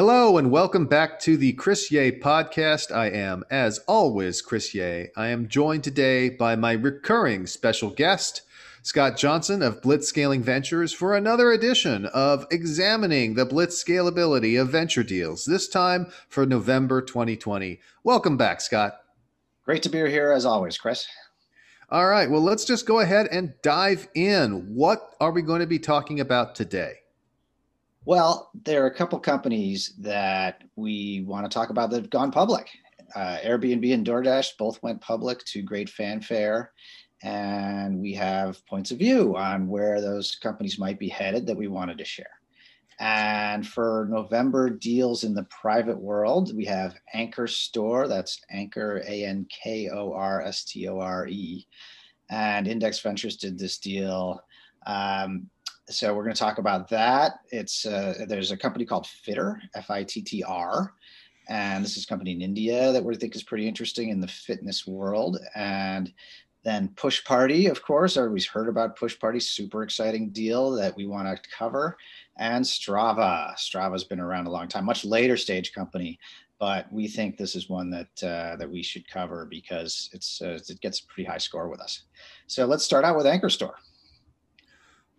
Hello and welcome back to the Chris Yeh podcast. I am, as always, Chris Yeh. I am joined today by my recurring special guest, Scott Johnson of Blitzscaling Ventures, for another edition of examining the blitz scalability of venture deals, this time for November 2020. Welcome back, Scott. Great to be here as always, Chris. All right, well, let's just go ahead and dive in. What are we going to be talking about today? Well, there are a couple companies that we want to talk about that have gone public. Uh, Airbnb and DoorDash both went public to great fanfare. And we have points of view on where those companies might be headed that we wanted to share. And for November deals in the private world, we have Ankorstore. That's Anchor, A N K O R S T O R E. And Index Ventures did this deal. Um, so we're going to talk about that. It's uh, there's a company called Fittr, F-I-T-T-R, and this is a company in India that we think is pretty interesting in the fitness world. And then Push Party, of course, everybody's heard about Push Party, super exciting deal that we want to cover. And Strava, Strava's been around a long time, much later stage company, but we think this is one that uh, that we should cover because it's uh, it gets a pretty high score with us. So let's start out with Ankorstore.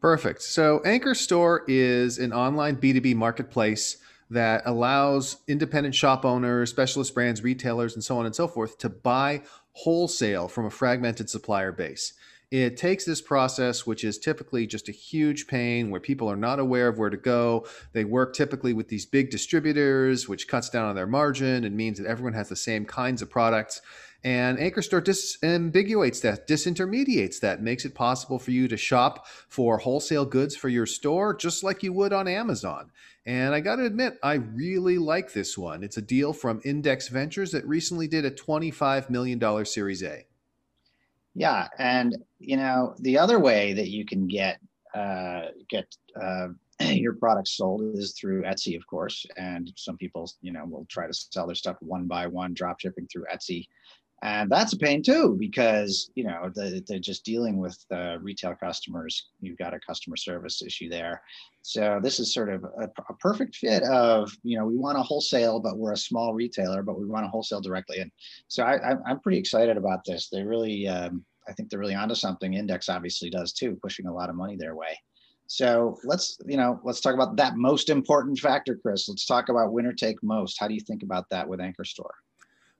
Perfect. So, Ankorstore is an online B2B marketplace that allows independent shop owners, specialist brands, retailers, and so on and so forth to buy wholesale from a fragmented supplier base. It takes this process, which is typically just a huge pain where people are not aware of where to go. They work typically with these big distributors, which cuts down on their margin and means that everyone has the same kinds of products. And Ankorstore disambiguates that, disintermediates that, makes it possible for you to shop for wholesale goods for your store just like you would on Amazon. And I got to admit, I really like this one. It's a deal from Index Ventures that recently did a $25 million Series A. Yeah, and you know the other way that you can get uh, get uh, your products sold is through Etsy, of course. And some people, you know, will try to sell their stuff one by one, drop shipping through Etsy and that's a pain too because you know the, they're just dealing with uh, retail customers you've got a customer service issue there. So this is sort of a, a, perfect fit of you know we want to wholesale but we're a small retailer but we want to wholesale directly. And so I, am pretty excited about this. They really um, i think they're really onto something. Index obviously does too pushing a lot of money their way. So let's you know let's talk about that most important factor chris. Let's talk about winner take most. How do you think about that with Ankorstore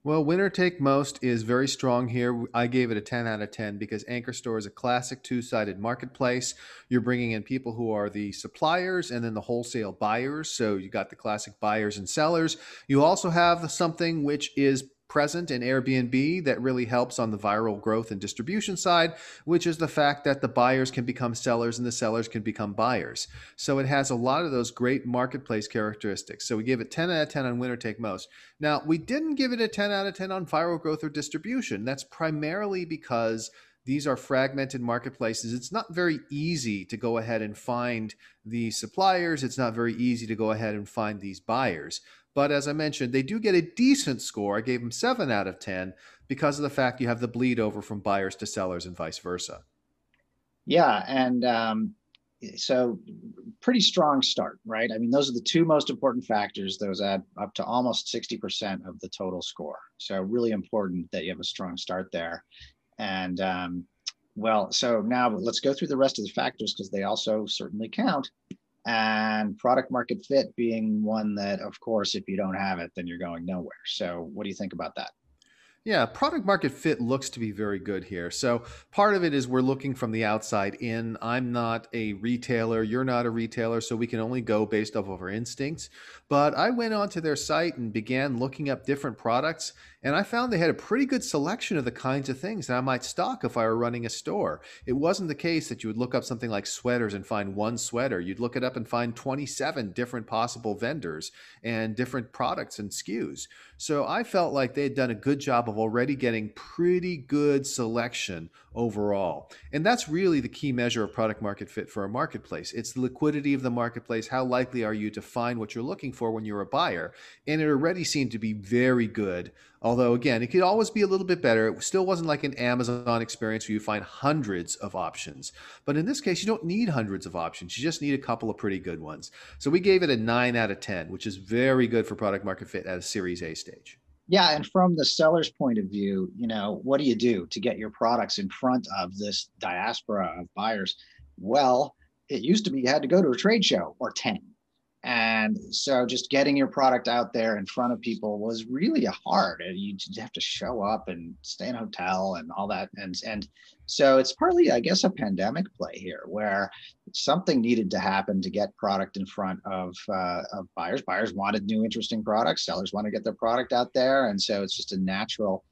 well, winner take most is very strong here. I gave it a 10 out of 10 because Ankorstore is a classic two sided marketplace. You're bringing in people who are the suppliers and then the wholesale buyers. So you got the classic buyers and sellers. You also have something which is present in Airbnb that really helps on the viral growth and distribution side, which is the fact that the buyers can become sellers and the sellers can become buyers. So it has a lot of those great marketplace characteristics. So we give it 10 out of 10 on winner take most. Now, we didn't give it a 10 out of 10 on viral growth or distribution. That's primarily because these are fragmented marketplaces. It's not very easy to go ahead and find the suppliers. It's not very easy to go ahead and find these buyers. But as I mentioned, they do get a decent score. I gave them seven out of 10 because of the fact you have the bleed over from buyers to sellers and vice versa. Yeah. And um, so pretty strong start, right? I mean, those are the two most important factors. Those add up to almost 60% of the total score. So really important that you have a strong start there. And um, well, so now let's go through the rest of the factors because they also certainly count and product market fit being one that of course if you don't have it then you're going nowhere. So what do you think about that yeah, product market fit looks to be very good here. So part of it is we're looking from the outside in. I'm not a retailer, you're not a retailer, so we can only go based off of our instincts. But I went onto their site and began looking up different products, and I found they had a pretty good selection of the kinds of things that I might stock if I were running a store. It wasn't the case that you would look up something like sweaters and find one sweater. You'd look it up and find 27 different possible vendors and different products and SKUs. So I felt like they had done a good job of already getting pretty good selection overall. And that's really the key measure of product market fit for a marketplace. It's the liquidity of the marketplace. How likely are you to find what you're looking for when you're a buyer? And it already seemed to be very good. Although, again, it could always be a little bit better. It still wasn't like an Amazon experience where you find hundreds of options. But in this case, you don't need hundreds of options. You just need a couple of pretty good ones. So we gave it a nine out of 10, which is very good for product market fit at a Series A stage. Yeah, and from the seller's point of view, you know, what do you do to get your products in front of this diaspora of buyers? Well, it used to be you had to go to a trade show or 10 and so just getting your product out there in front of people was really hard. You just have to show up and stay in a hotel and all that. And, and so it's partly, I guess, a pandemic play here where something needed to happen to get product in front of, uh, of buyers. Buyers wanted new, interesting products. Sellers want to get their product out there. And so it's just a natural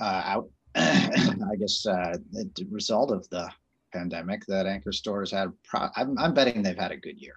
uh, out, I guess, uh, result of the pandemic that Ankorstore's had. Pro- I'm, I'm betting they've had a good year.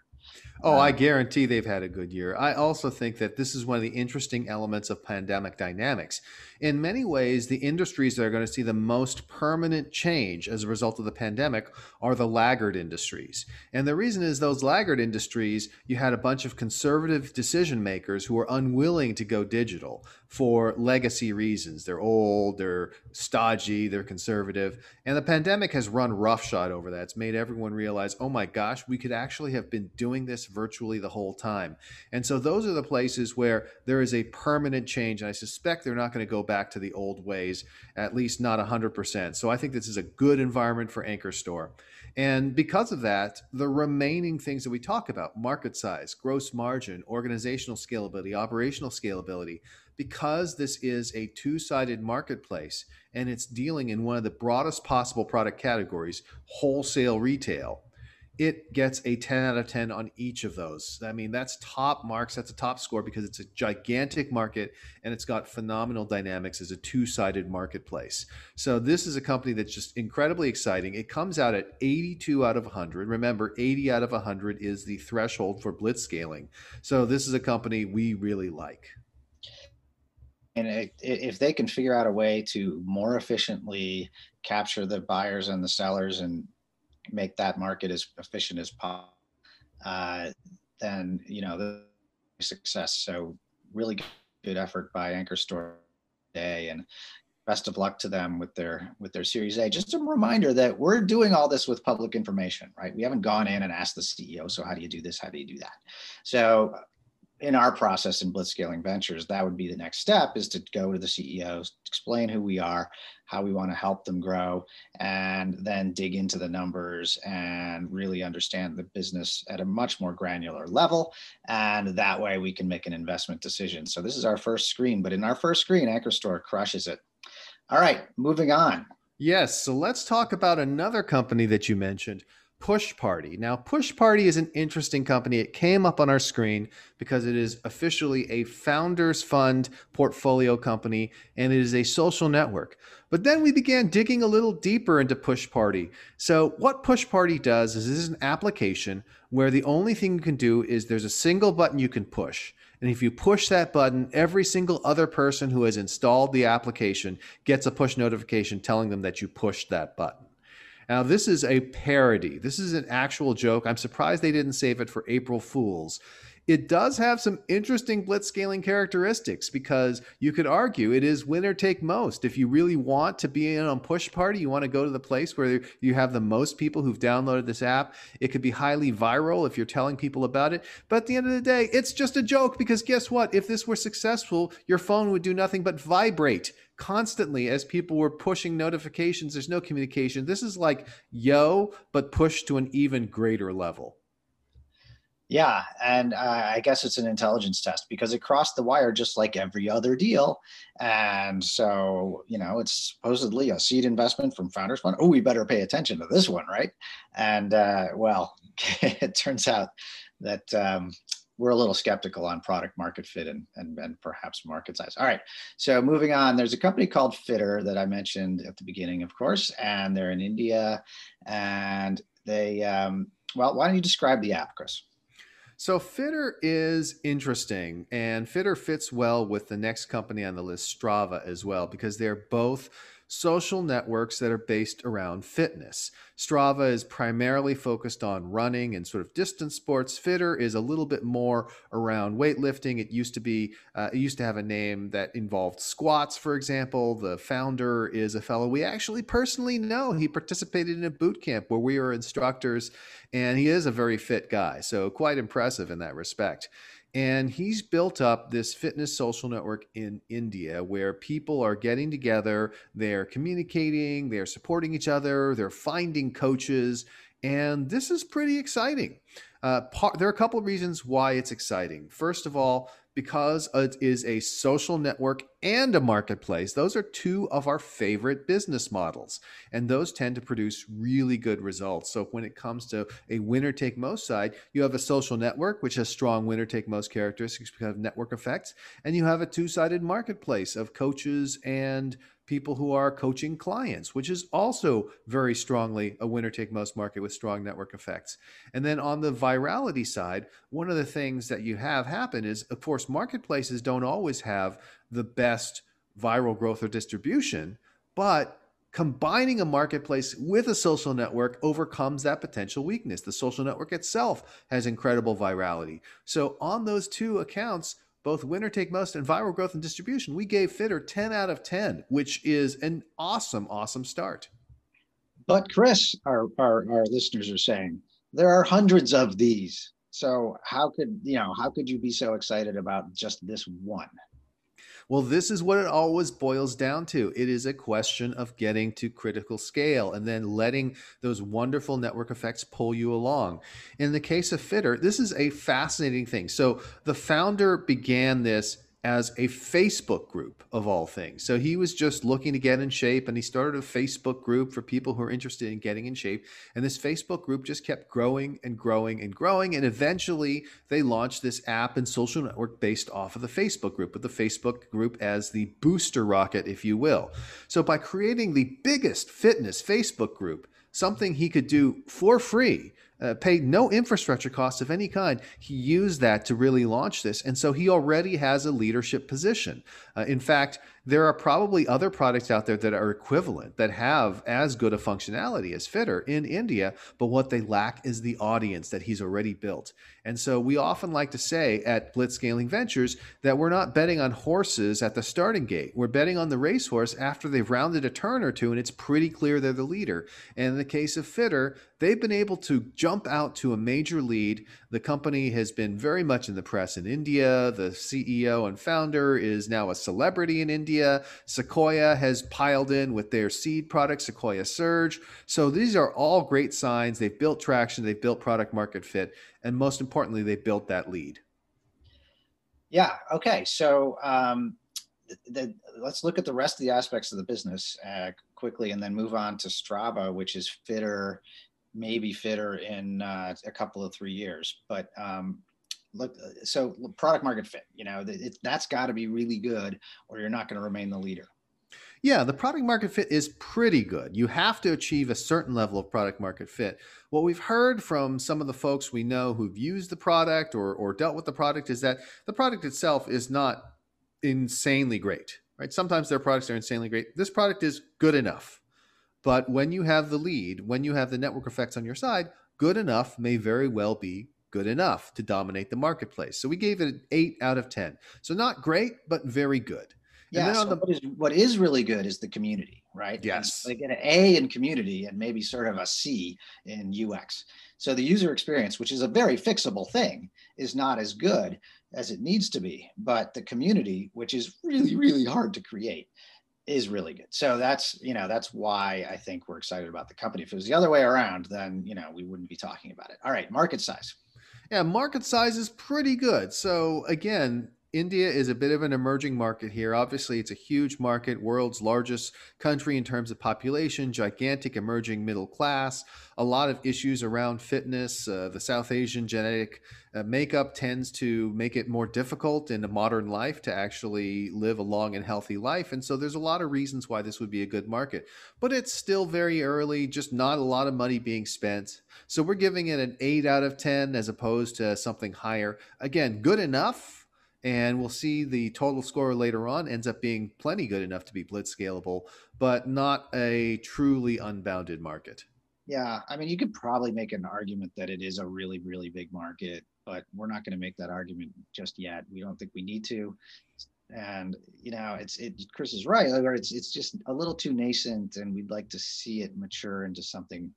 Oh, I um, guarantee they've had a good year. I also think that this is one of the interesting elements of pandemic dynamics. In many ways, the industries that are going to see the most permanent change as a result of the pandemic are the laggard industries. And the reason is those laggard industries, you had a bunch of conservative decision makers who were unwilling to go digital for legacy reasons. They're old, they're stodgy, they're conservative. And the pandemic has run roughshod over that. It's made everyone realize, oh my gosh, we could actually have been doing this virtually the whole time. And so those are the places where there is a permanent change. And I suspect they're not going to go back to the old ways, at least not 100%. So I think this is a good environment for Ankorstore. And because of that, the remaining things that we talk about market size, gross margin, organizational scalability, operational scalability because this is a two sided marketplace and it's dealing in one of the broadest possible product categories, wholesale retail it gets a 10 out of 10 on each of those. I mean, that's top marks. That's a top score because it's a gigantic market and it's got phenomenal dynamics as a two sided marketplace. So, this is a company that's just incredibly exciting. It comes out at 82 out of 100. Remember, 80 out of 100 is the threshold for blitz scaling. So, this is a company we really like. And if they can figure out a way to more efficiently capture the buyers and the sellers and make that market as efficient as possible, uh, then you know the success. So really good effort by Ankorstore today, and best of luck to them with their with their Series A. Just a reminder that we're doing all this with public information, right? We haven't gone in and asked the CEO, so how do you do this? How do you do that? So in our process in blitzscaling ventures that would be the next step is to go to the ceos explain who we are how we want to help them grow and then dig into the numbers and really understand the business at a much more granular level. And that way we can make an investment decision. So this is our first screen but in our first screen Ankorstore crushes it. All right moving on. Yes so let's talk about another company that you mentioned Push Party. Now, Push Party is an interesting company. It came up on our screen because it is officially a founders fund portfolio company and it is a social network. But then we began digging a little deeper into Push Party. So, what Push Party does is this is an application where the only thing you can do is there's a single button you can push. And if you push that button, every single other person who has installed the application gets a push notification telling them that you pushed that button. Now, this is a parody. This is an actual joke. I'm surprised they didn't save it for April Fools. It does have some interesting blitzscaling characteristics because you could argue it is winner take most. If you really want to be in on push party, you want to go to the place where you have the most people who've downloaded this app. It could be highly viral if you're telling people about it. But at the end of the day, it's just a joke because guess what? If this were successful, your phone would do nothing but vibrate constantly as people were pushing notifications. There's no communication. This is like yo, but pushed to an even greater level. Yeah, and uh, I guess it's an intelligence test because it crossed the wire just like every other deal, and so you know it's supposedly a seed investment from Founders Fund. Oh, we better pay attention to this one, right? And uh, well, it turns out that um, we're a little skeptical on product market fit and, and, and perhaps market size. All right. So moving on, there's a company called Fittr that I mentioned at the beginning, of course, and they're in India. And they, um, well, why don't you describe the app, Chris? So Fittr is interesting, and Fittr fits well with the next company on the list, Strava, as well, because they're both social networks that are based around fitness. Strava is primarily focused on running and sort of distance sports. Fittr is a little bit more around weightlifting. It used to be, uh, it used to have a name that involved squats, for example. The founder is a fellow we actually personally know. He participated in a boot camp where we were instructors, and he is a very fit guy. So quite impressive in that respect. And he's built up this fitness social network in India where people are getting together, they're communicating, they're supporting each other, they're finding coaches. And this is pretty exciting. Uh, part, there are a couple of reasons why it's exciting. First of all, because it is a social network and a marketplace. Those are two of our favorite business models, and those tend to produce really good results. So, when it comes to a winner take most side, you have a social network, which has strong winner take most characteristics because of network effects, and you have a two sided marketplace of coaches and people who are coaching clients, which is also very strongly a winner take most market with strong network effects. And then on the virality side, one of the things that you have happen is, of course, marketplaces don't always have the best viral growth or distribution, but combining a marketplace with a social network overcomes that potential weakness. The social network itself has incredible virality. So, on those two accounts, both winner take most and viral growth and distribution, we gave Fittr 10 out of 10, which is an awesome, awesome start. But Chris, our, our, our listeners are saying there are hundreds of these. So how could you know how could you be so excited about just this one? Well, this is what it always boils down to. It is a question of getting to critical scale and then letting those wonderful network effects pull you along. In the case of Fittr, this is a fascinating thing. So the founder began this as a Facebook group of all things. So he was just looking to get in shape and he started a Facebook group for people who are interested in getting in shape. And this Facebook group just kept growing and growing and growing. And eventually they launched this app and social network based off of the Facebook group, with the Facebook group as the booster rocket, if you will. So by creating the biggest fitness Facebook group, something he could do for free uh, paid no infrastructure costs of any kind. He used that to really launch this. And so he already has a leadership position. Uh, in fact, there are probably other products out there that are equivalent that have as good a functionality as Fittr in India, but what they lack is the audience that he's already built. And so we often like to say at Blitzscaling Ventures that we're not betting on horses at the starting gate. We're betting on the racehorse after they've rounded a turn or two and it's pretty clear they're the leader. And in the case of Fittr, they've been able to jump out to a major lead. The company has been very much in the press in India. The CEO and founder is now a celebrity in India. Sequoia has piled in with their seed product, Sequoia Surge. So these are all great signs. They've built traction, they've built product market fit, and most importantly, they built that lead. Yeah. Okay. So um, the, the, let's look at the rest of the aspects of the business uh, quickly, and then move on to Strava, which is fitter, maybe fitter in uh, a couple of three years. But um, look so product market fit you know it, that's got to be really good or you're not going to remain the leader yeah the product market fit is pretty good you have to achieve a certain level of product market fit what we've heard from some of the folks we know who've used the product or, or dealt with the product is that the product itself is not insanely great right sometimes their products are insanely great this product is good enough but when you have the lead when you have the network effects on your side good enough may very well be good enough to dominate the marketplace. So we gave it an eight out of 10. So not great, but very good. Yeah. So the, what, is, what is really good is the community, right? Yes. They get an A in community and maybe sort of a C in UX. So the user experience, which is a very fixable thing, is not as good as it needs to be. But the community, which is really, really hard to create, is really good. So that's, you know, that's why I think we're excited about the company. If it was the other way around, then, you know, we wouldn't be talking about it. All right, market size. Yeah, market size is pretty good. So again, India is a bit of an emerging market here. Obviously, it's a huge market, world's largest country in terms of population, gigantic emerging middle class, a lot of issues around fitness. Uh, the South Asian genetic uh, makeup tends to make it more difficult in a modern life to actually live a long and healthy life. And so there's a lot of reasons why this would be a good market. But it's still very early, just not a lot of money being spent. So we're giving it an 8 out of 10 as opposed to something higher. Again, good enough and we'll see the total score later on ends up being plenty good enough to be blitz scalable, but not a truly unbounded market. Yeah, I mean, you could probably make an argument that it is a really, really big market, but we're not going to make that argument just yet. We don't think we need to. And you know, it's it. Chris is right. It's it's just a little too nascent, and we'd like to see it mature into something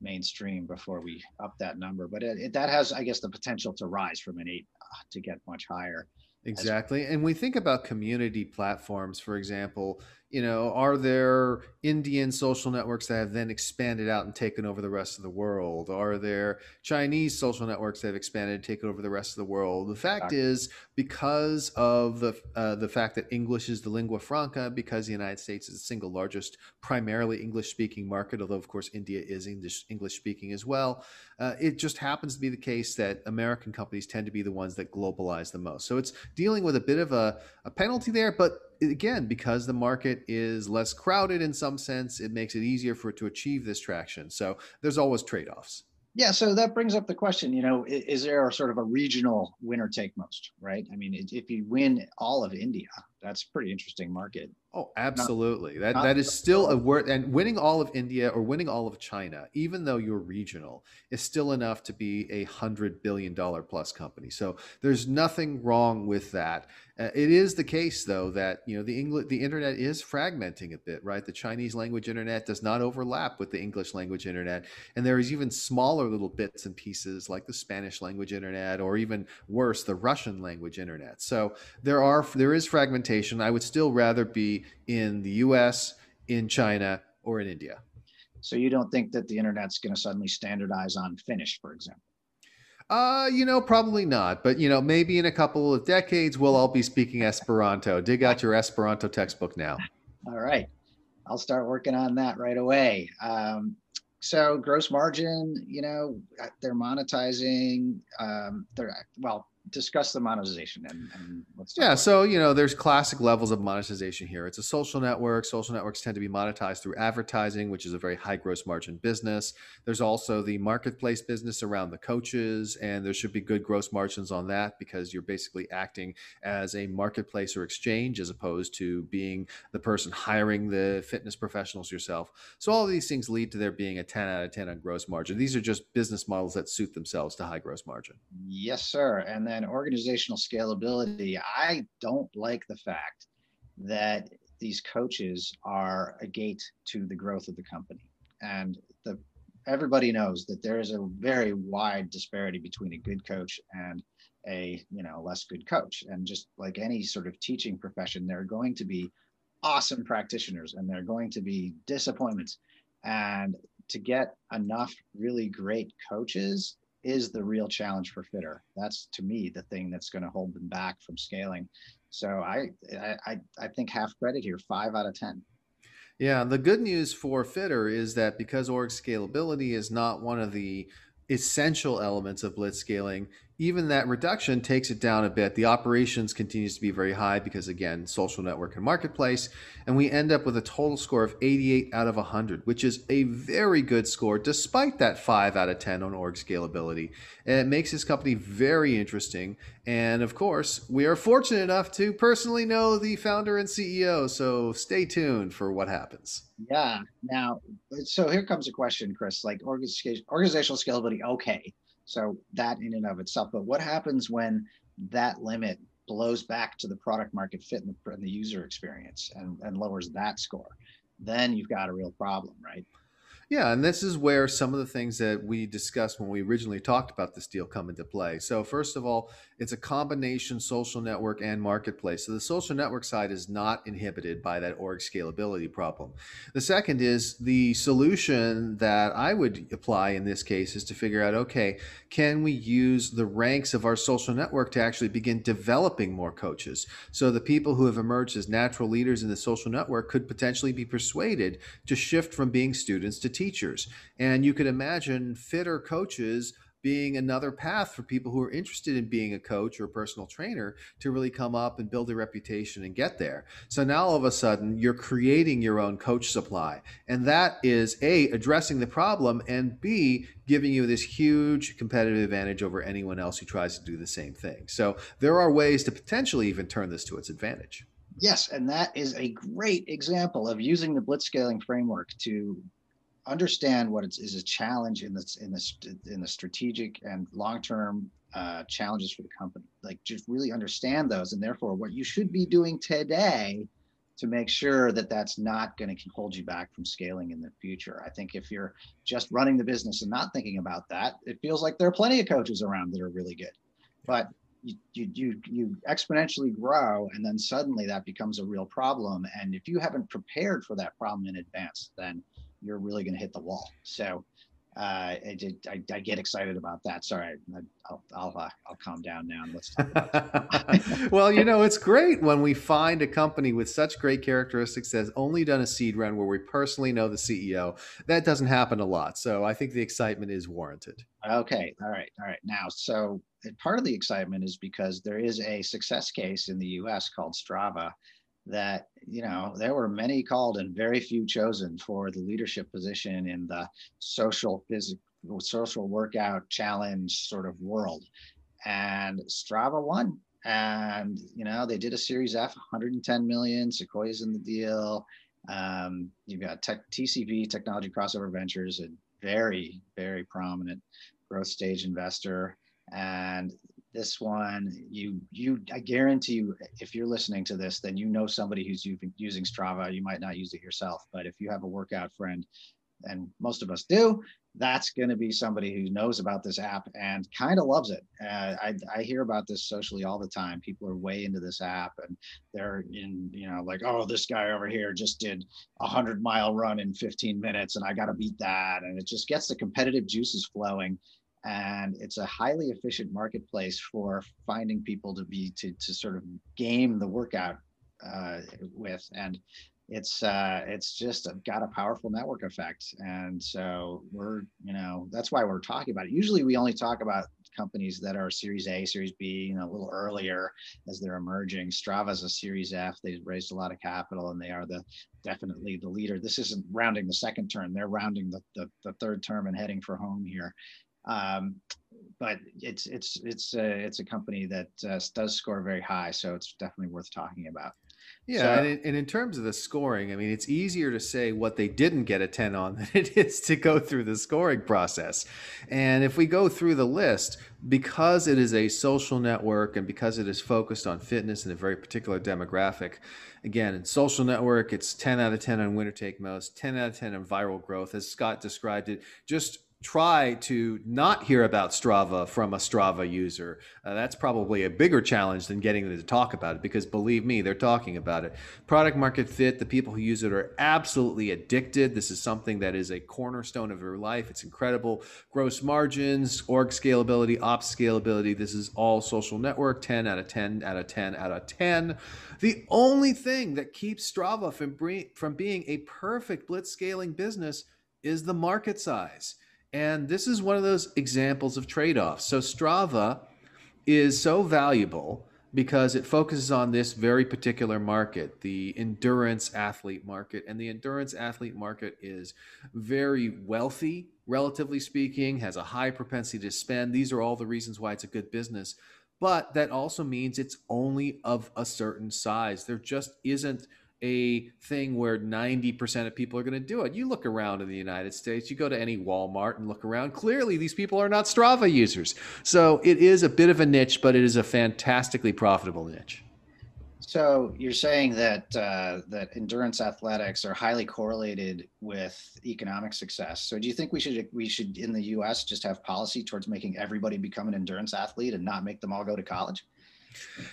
mainstream before we up that number. But it, it, that has, I guess, the potential to rise from an eight uh, to get much higher. Exactly. And we think about community platforms, for example, you know, are there Indian social networks that have then expanded out and taken over the rest of the world? Are there Chinese social networks that have expanded and taken over the rest of the world? The fact is, because of the uh, the fact that English is the lingua franca, because the United States is the single largest primarily English speaking market, although of course India is English English speaking as well, uh, it just happens to be the case that American companies tend to be the ones that globalize the most. So it's dealing with a bit of a, a penalty there, but again, because the market is less crowded in some sense, it makes it easier for it to achieve this traction. So there's always trade offs. Yeah, so that brings up the question, you know, is, is there a sort of a regional winner take most, right? I mean, if you win all of India, that's pretty interesting market. Oh, absolutely. Not, that not that is still a word and winning all of India or winning all of China, even though you're regional, is still enough to be a hundred billion dollar plus company. So there's nothing wrong with that. Uh, it is the case though that you know the English the internet is fragmenting a bit, right? The Chinese language internet does not overlap with the English language internet, and there is even smaller little bits and pieces like the Spanish language internet, or even worse, the Russian language internet. So there are there is fragmentation. I would still rather be in the U.S., in China, or in India. So you don't think that the internet's going to suddenly standardize on Finnish, for example? Uh, you know, probably not. But you know, maybe in a couple of decades, we'll all be speaking Esperanto. Dig out your Esperanto textbook now. All right, I'll start working on that right away. Um, so gross margin, you know, they're monetizing. Um, they're well, discuss the monetization and, and let's yeah so you know there's classic levels of monetization here. It's a social network. Social networks tend to be monetized through advertising which is a very high gross margin business. There's also the marketplace business around the coaches and there should be good gross margins on that because you're basically acting as a marketplace or exchange as opposed to being the person hiring the fitness professionals yourself. So all of these things lead to there being a 10 out of 10 on gross margin. These are just business models that suit themselves to high gross margin. Yes sir. And then and organizational scalability, I don't like the fact that these coaches are a gate to the growth of the company. And the everybody knows that there is a very wide disparity between a good coach and a you know less good coach and just like any sort of teaching profession there are going to be awesome practitioners and there are going to be disappointments and to get enough really great coaches is the real challenge for Fittr. That's to me the thing that's going to hold them back from scaling. So I, I I think half credit here, five out of ten. Yeah, the good news for Fittr is that because org scalability is not one of the essential elements of blitz scaling, even that reduction takes it down a bit. The operations continues to be very high because, again, social network and marketplace. And we end up with a total score of 88 out of 100, which is a very good score despite that 5 out of 10 on org scalability. And it makes this company very interesting. And of course, we are fortunate enough to personally know the founder and CEO. So stay tuned for what happens. Yeah. Now, so here comes a question, Chris like organizational scalability, okay so that in and of itself, but what happens when that limit blows back to the product market fit and the, and the user experience and, and lowers that score? Then you've got a real problem, right? Yeah, and this is where some of the things that we discussed when we originally talked about this deal come into play. So, first of all, it's a combination social network and marketplace. So, the social network side is not inhibited by that org scalability problem. The second is the solution that I would apply in this case is to figure out okay, can we use the ranks of our social network to actually begin developing more coaches? So, the people who have emerged as natural leaders in the social network could potentially be persuaded to shift from being students to teachers. And you could imagine Fittr coaches being another path for people who are interested in being a coach or a personal trainer to really come up and build a reputation and get there. So now all of a sudden you're creating your own coach supply. And that is A, addressing the problem, and B, giving you this huge competitive advantage over anyone else who tries to do the same thing. So there are ways to potentially even turn this to its advantage. Yes, and that is a great example of using the blitzscaling framework to understand what is a challenge in this in this in the strategic and long-term uh, challenges for the company. Like just really understand those and therefore what you should be doing today to make sure that that's not going to hold you back from scaling in the future. I think if you're just running the business and not thinking about that it feels like there are plenty of coaches around that are really good. But you, you you you exponentially grow and then suddenly that becomes a real problem. And if you haven't prepared for that problem in advance then you're really going to hit the wall. So uh, I, did, I, I, get excited about that. Sorry, I, will I'll, uh, I'll calm down now and let's talk. well, you know, it's great when we find a company with such great characteristics that's only done a seed round where we personally know the CEO. That doesn't happen a lot. So I think the excitement is warranted. Okay. All right. All right. Now, so part of the excitement is because there is a success case in the US called Strava that you know there were many called and very few chosen for the leadership position in the social physical social workout challenge sort of world. And strava won. And you know they did a series f 110 million sequoia's in the deal. Um, you've got tech, tcv technology crossover ventures a very very prominent growth stage investor. And this one you you i guarantee you if you're listening to this then you know somebody who's using strava. You might not use it yourself but if you have a workout friend and most of us do that's going to be somebody who knows about this app and kind of loves it. Uh, I, I hear about this socially all the time. People are way into this app and they're in you know like oh this guy over here just did a hundred mile run in 15 minutes and i got to beat that. And it just gets the competitive juices flowing and it's a highly efficient marketplace for finding people to be to, to sort of game the workout uh, with. And it's uh, it's just got a powerful network effect. And so we're you know that's why we're talking about it. Usually we only talk about companies that are series a series b you know a little earlier as they're emerging. Strava's a series f. They've raised a lot of capital and they are the definitely the leader. This isn't rounding the second term they're rounding the, the, the third term and heading for home here um, but it's it's it's a, it's a company that uh, does score very high, so it's definitely worth talking about. Yeah, so, and, in, and, in, terms of the scoring, I mean, it's easier to say what they didn't get a 10 on than it is to go through the scoring process. And if we go through the list, because it is a social network and because it is focused on fitness and a very particular demographic, again, in social network, it's 10 out of 10 on winner take most, 10 out of 10 on viral growth, as Scott described it, just try to not hear about Strava from a Strava user. Uh, that's probably a bigger challenge than getting them to talk about it because believe me, they're talking about it. Product market fit, the people who use it are absolutely addicted. This is something that is a cornerstone of their life. It's incredible. Gross margins, org scalability, ops scalability. This is all social network 10 out of 10 out of 10 out of 10. The only thing that keeps Strava from, from being a perfect blitz scaling business is the market size. And this is one of those examples of trade offs. So Strava is so valuable because it focuses on this very particular market, the endurance athlete market. And the endurance athlete market is very wealthy, relatively speaking, has a high propensity to spend. These are all the reasons why it's a good business. But that also means it's only of a certain size. There just isn't a thing where 90% of people are going to do it. You look around in the United States, you go to any Walmart and look around. Clearly, these people are not Strava users. So it is a bit of a niche, but it is a fantastically profitable niche. So you're saying that uh, that endurance athletics are highly correlated with economic success. So do you think we should we should in the U.S. just have policy towards making everybody become an endurance athlete and not make them all go to college?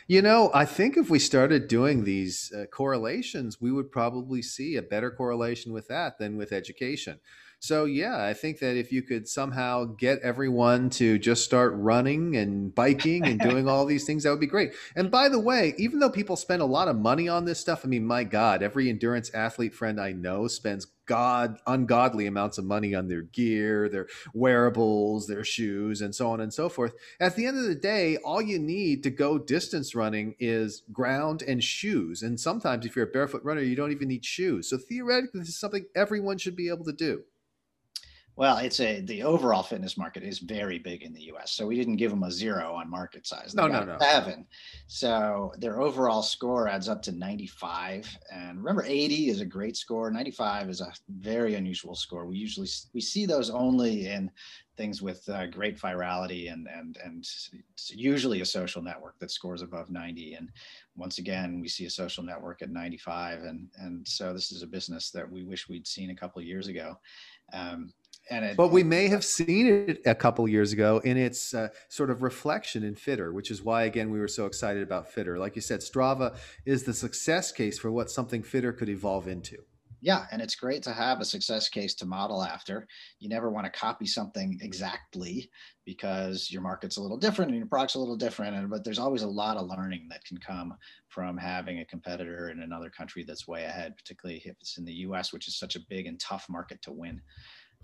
You know, I think if we started doing these uh, correlations, we would probably see a better correlation with that than with education. So, yeah, I think that if you could somehow get everyone to just start running and biking and doing all these things, that would be great. And by the way, even though people spend a lot of money on this stuff, I mean, my God, every endurance athlete friend I know spends god ungodly amounts of money on their gear, their wearables, their shoes, and so on and so forth. At the end of the day, all you need to go distance running is ground and shoes. And sometimes if you're a barefoot runner, you don't even need shoes. So theoretically, this is something everyone should be able to do. Well, it's a the overall fitness market is very big in the U.S. So we didn't give them a zero on market size. No, no, no. Seven. So their overall score adds up to 95. And remember, 80 is a great score. 95 is a very unusual score. We usually we see those only in things with uh, great virality and and and it's usually a social network that scores above 90 and once again we see a social network at 95 and and so this is a business that we wish we'd seen a couple of years ago um, and it, but we may have seen it a couple years ago in its uh, sort of reflection in Fittr, which is why again we were so excited about Fittr. Like you said, Strava is the success case for what something Fittr could evolve into. Yeah, and it's great to have a success case to model after. You never want to copy something exactly because your market's a little different and your product's a little different. And, but there's always a lot of learning that can come from having a competitor in another country that's way ahead, particularly if it's in the US, which is such a big and tough market to win.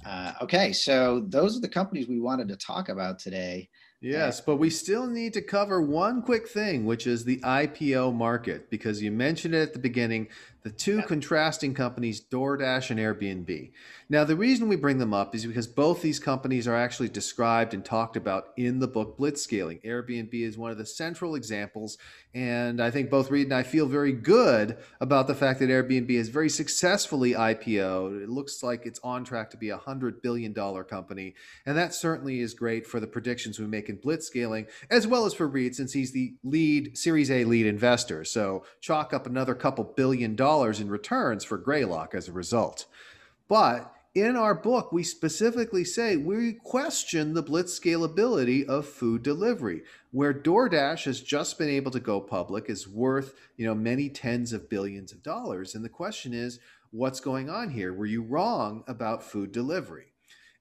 Uh, okay, so those are the companies we wanted to talk about today. Yes, but we still need to cover one quick thing, which is the IPO market, because you mentioned it at the beginning the two yeah. contrasting companies, DoorDash and Airbnb. Now, the reason we bring them up is because both these companies are actually described and talked about in the book Blitzscaling. Airbnb is one of the central examples, and I think both Reed and I feel very good about the fact that Airbnb is very successfully IPO'd. It looks like it's on track to be a $100 billion company, and that certainly is great for the predictions we make in Blitzscaling, as well as for Reed, since he's the lead Series A lead investor. So chalk up another couple billion dollars in returns for Greylock as a result. But in our book, we specifically say we question the blitz scalability of food delivery, where DoorDash has just been able to go public is worth, you know, many tens of billions of dollars. And the question is, what's going on here? Were you wrong about food delivery?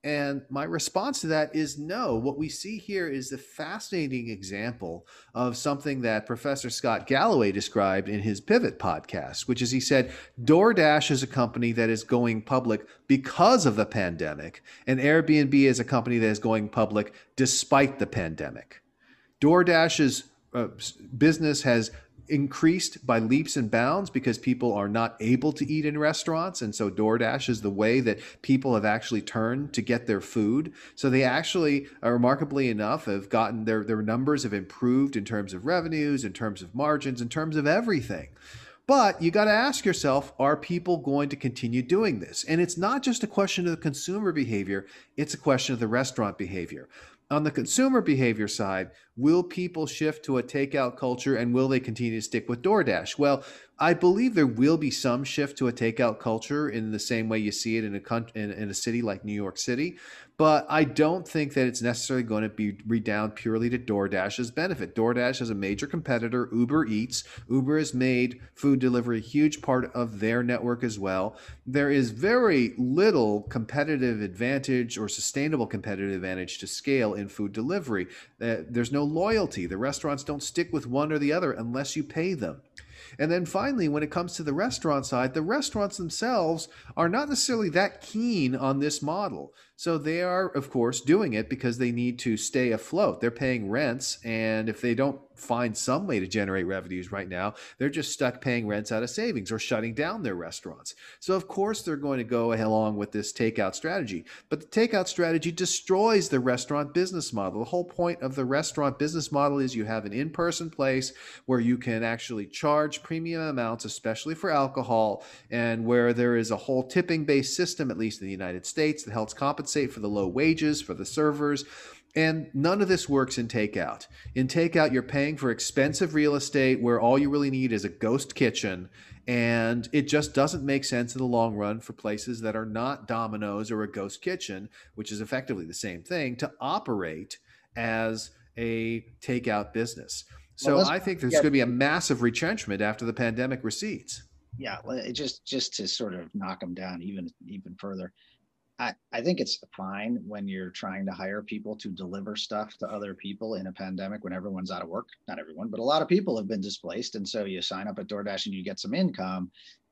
And my response to that is no. What we see here is a fascinating example of something that Professor Scott Galloway described in his Pivot podcast, which is he said DoorDash is a company that is going public because of the pandemic, and Airbnb is a company that is going public despite the pandemic. DoorDash's uh, business has increased by leaps and bounds because people are not able to eat in restaurants. And so DoorDash is the way that people have actually turned to get their food. So they actually, remarkably enough, have gotten their, their numbers have improved in terms of revenues, in terms of margins, in terms of everything. But you got to ask yourself are people going to continue doing this? And it's not just a question of the consumer behavior, it's a question of the restaurant behavior on the consumer behavior side, will people shift to a takeout culture and will they continue to stick with DoorDash? Well, I believe there will be some shift to a takeout culture in the same way you see it in a in, in a city like New York City, but I don't think that it's necessarily going to be redound purely to DoorDash's benefit. DoorDash is a major competitor. Uber Eats. Uber has made food delivery a huge part of their network as well. There is very little competitive advantage or sustainable competitive advantage to scale in food delivery. Uh, there's no loyalty. The restaurants don't stick with one or the other unless you pay them. And then finally, when it comes to the restaurant side, the restaurants themselves are not necessarily that keen on this model. So they are, of course, doing it because they need to stay afloat. They're paying rents, and if they don't find some way to generate revenues right now, they're just stuck paying rents out of savings or shutting down their restaurants. So, of course, they're going to go along with this takeout strategy. But the takeout strategy destroys the restaurant business model. The whole point of the restaurant business model is you have an in person place where you can actually charge premium amounts, especially for alcohol, and where there is a whole tipping based system, at least in the United States, that helps compensate for the low wages for the servers And none of this works in takeout. In takeout, you're paying for expensive real estate where all you really need is a ghost kitchen. And it just doesn't make sense in the long run for places that are not Domino's or a ghost kitchen, which is effectively the same thing, to operate as a takeout business. So well, I think there's going to be a massive retrenchment after the pandemic recedes. Yeah, just just to sort of knock them down even even further. I, think it's fine when you're trying to hire people to deliver stuff to other people in a pandemic when everyone's out of work. Not everyone, but a lot of people have been displaced. And so you sign up at DoorDash and you get some income.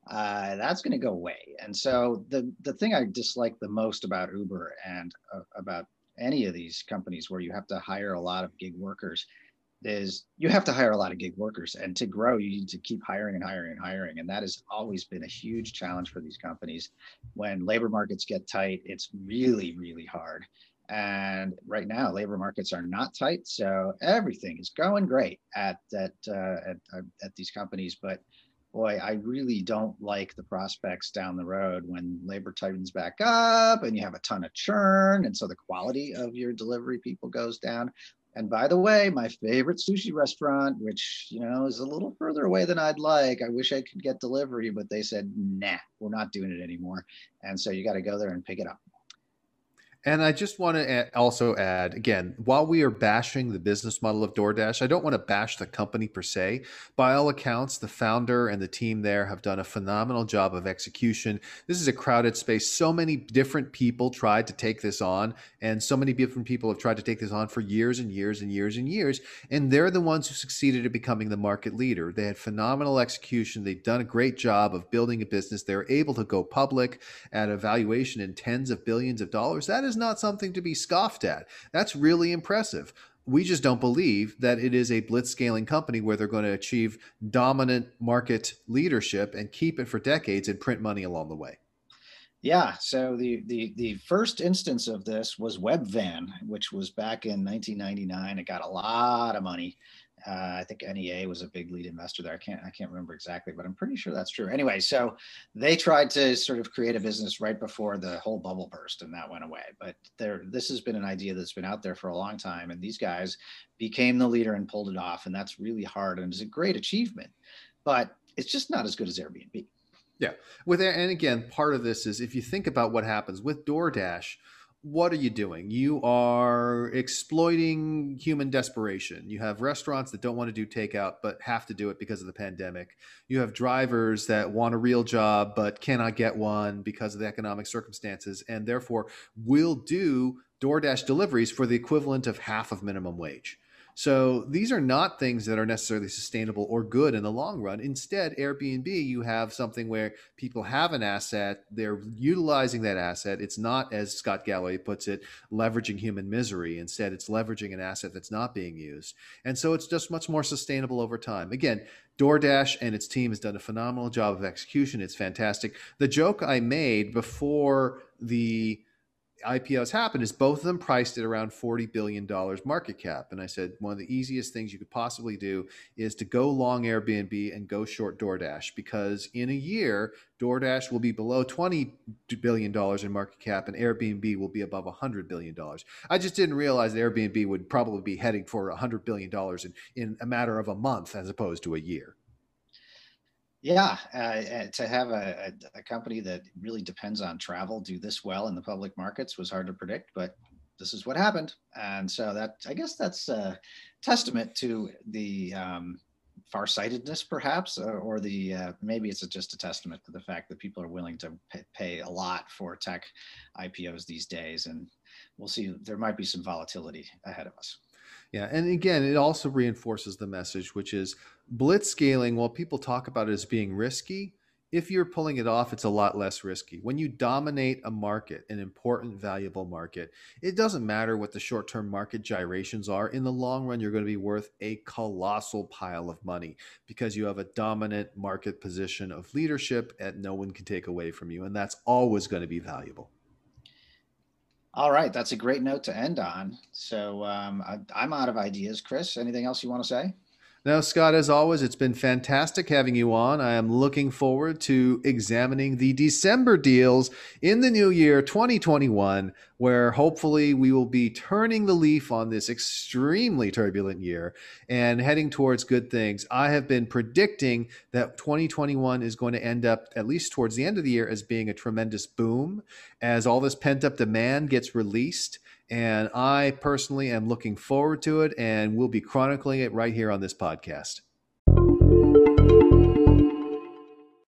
Uh, that's going to go away. And so the, the thing I dislike the most about Uber and uh, about any of these companies where you have to hire a lot of gig workers is you have to hire a lot of gig workers and to grow you need to keep hiring and hiring and hiring and that has always been a huge challenge for these companies. When labor markets get tight it's really really hard. And right now labor markets are not tight so everything is going great at at uh, at, uh, at these companies. But boy i really don't like the prospects down the road when labor tightens back up and you have a ton of churn and so the quality of your delivery people goes down and by the way, my favorite sushi restaurant, which you know is a little further away than I'd like, I wish I could get delivery, but they said, "Nah, we're not doing it anymore." And so you got to go there and pick it up. And I just want to also add again, while we are bashing the business model of DoorDash, I don't want to bash the company per se. By all accounts, the founder and the team there have done a phenomenal job of execution. This is a crowded space. So many different people tried to take this on, and so many different people have tried to take this on for years and years and years and years. And they're the ones who succeeded at becoming the market leader. They had phenomenal execution. They've done a great job of building a business. They're able to go public at a valuation in tens of billions of dollars. That is not something to be scoffed at. That's really impressive. We just don't believe that it is a blitzscaling company where they're going to achieve dominant market leadership and keep it for decades and print money along the way. Yeah, so the the the first instance of this was Webvan, which was back in 1999. It got a lot of money. Uh, I think NEA was a big lead investor there. I can't I can't remember exactly, but I'm pretty sure that's true. Anyway, so they tried to sort of create a business right before the whole bubble burst, and that went away. But there, this has been an idea that's been out there for a long time, and these guys became the leader and pulled it off, and that's really hard and it's a great achievement. But it's just not as good as Airbnb. Yeah, with and again, part of this is if you think about what happens with DoorDash what are you doing? You are exploiting human desperation. You have restaurants that don't want to do takeout but have to do it because of the pandemic. You have drivers that want a real job but cannot get one because of the economic circumstances and therefore will do DoorDash deliveries for the equivalent of half of minimum wage. So these are not things that are necessarily sustainable or good in the long run. Instead, Airbnb, you have something where people have an asset, they're utilizing that asset. It's not, as Scott Galloway puts it, leveraging human misery. Instead, it's leveraging an asset that's not being used. And so it's just much more sustainable over time. Again, DoorDash and its team has done a phenomenal job of execution. It's fantastic. The joke I made before the IPOs happened is both of them priced at around $40 billion market cap. And I said, one of the easiest things you could possibly do is to go long Airbnb and go short DoorDash because in a year, DoorDash will be below $20 billion in market cap and Airbnb will be above $100 billion. I just didn't realize that Airbnb would probably be heading for $100 billion in, in a matter of a month as opposed to a year. Yeah, uh, to have a, a, company that really depends on travel do this well in the public markets was hard to predict, but this is what happened, and so that I guess that's a testament to the um, farsightedness, perhaps, or, or the uh, maybe it's just a testament to the fact that people are willing to pay a lot for tech IPOs these days, and we'll see. There might be some volatility ahead of us. Yeah, and again, it also reinforces the message, which is blitzscaling. While people talk about it as being risky, if you're pulling it off, it's a lot less risky. When you dominate a market, an important, valuable market, it doesn't matter what the short term market gyrations are. In the long run, you're going to be worth a colossal pile of money because you have a dominant market position of leadership that no one can take away from you. And that's always going to be valuable. All right, that's a great note to end on. So um, I, am out of ideas. Chris, anything else you want to say? Now, Scott, as always, it's been fantastic having you on. I am looking forward to examining the December deals in the new year 2021, where hopefully we will be turning the leaf on this extremely turbulent year and heading towards good things. I have been predicting that 2021 is going to end up, at least towards the end of the year, as being a tremendous boom as all this pent up demand gets released and I personally am looking forward to it, and we'll be chronicling it right here on this podcast.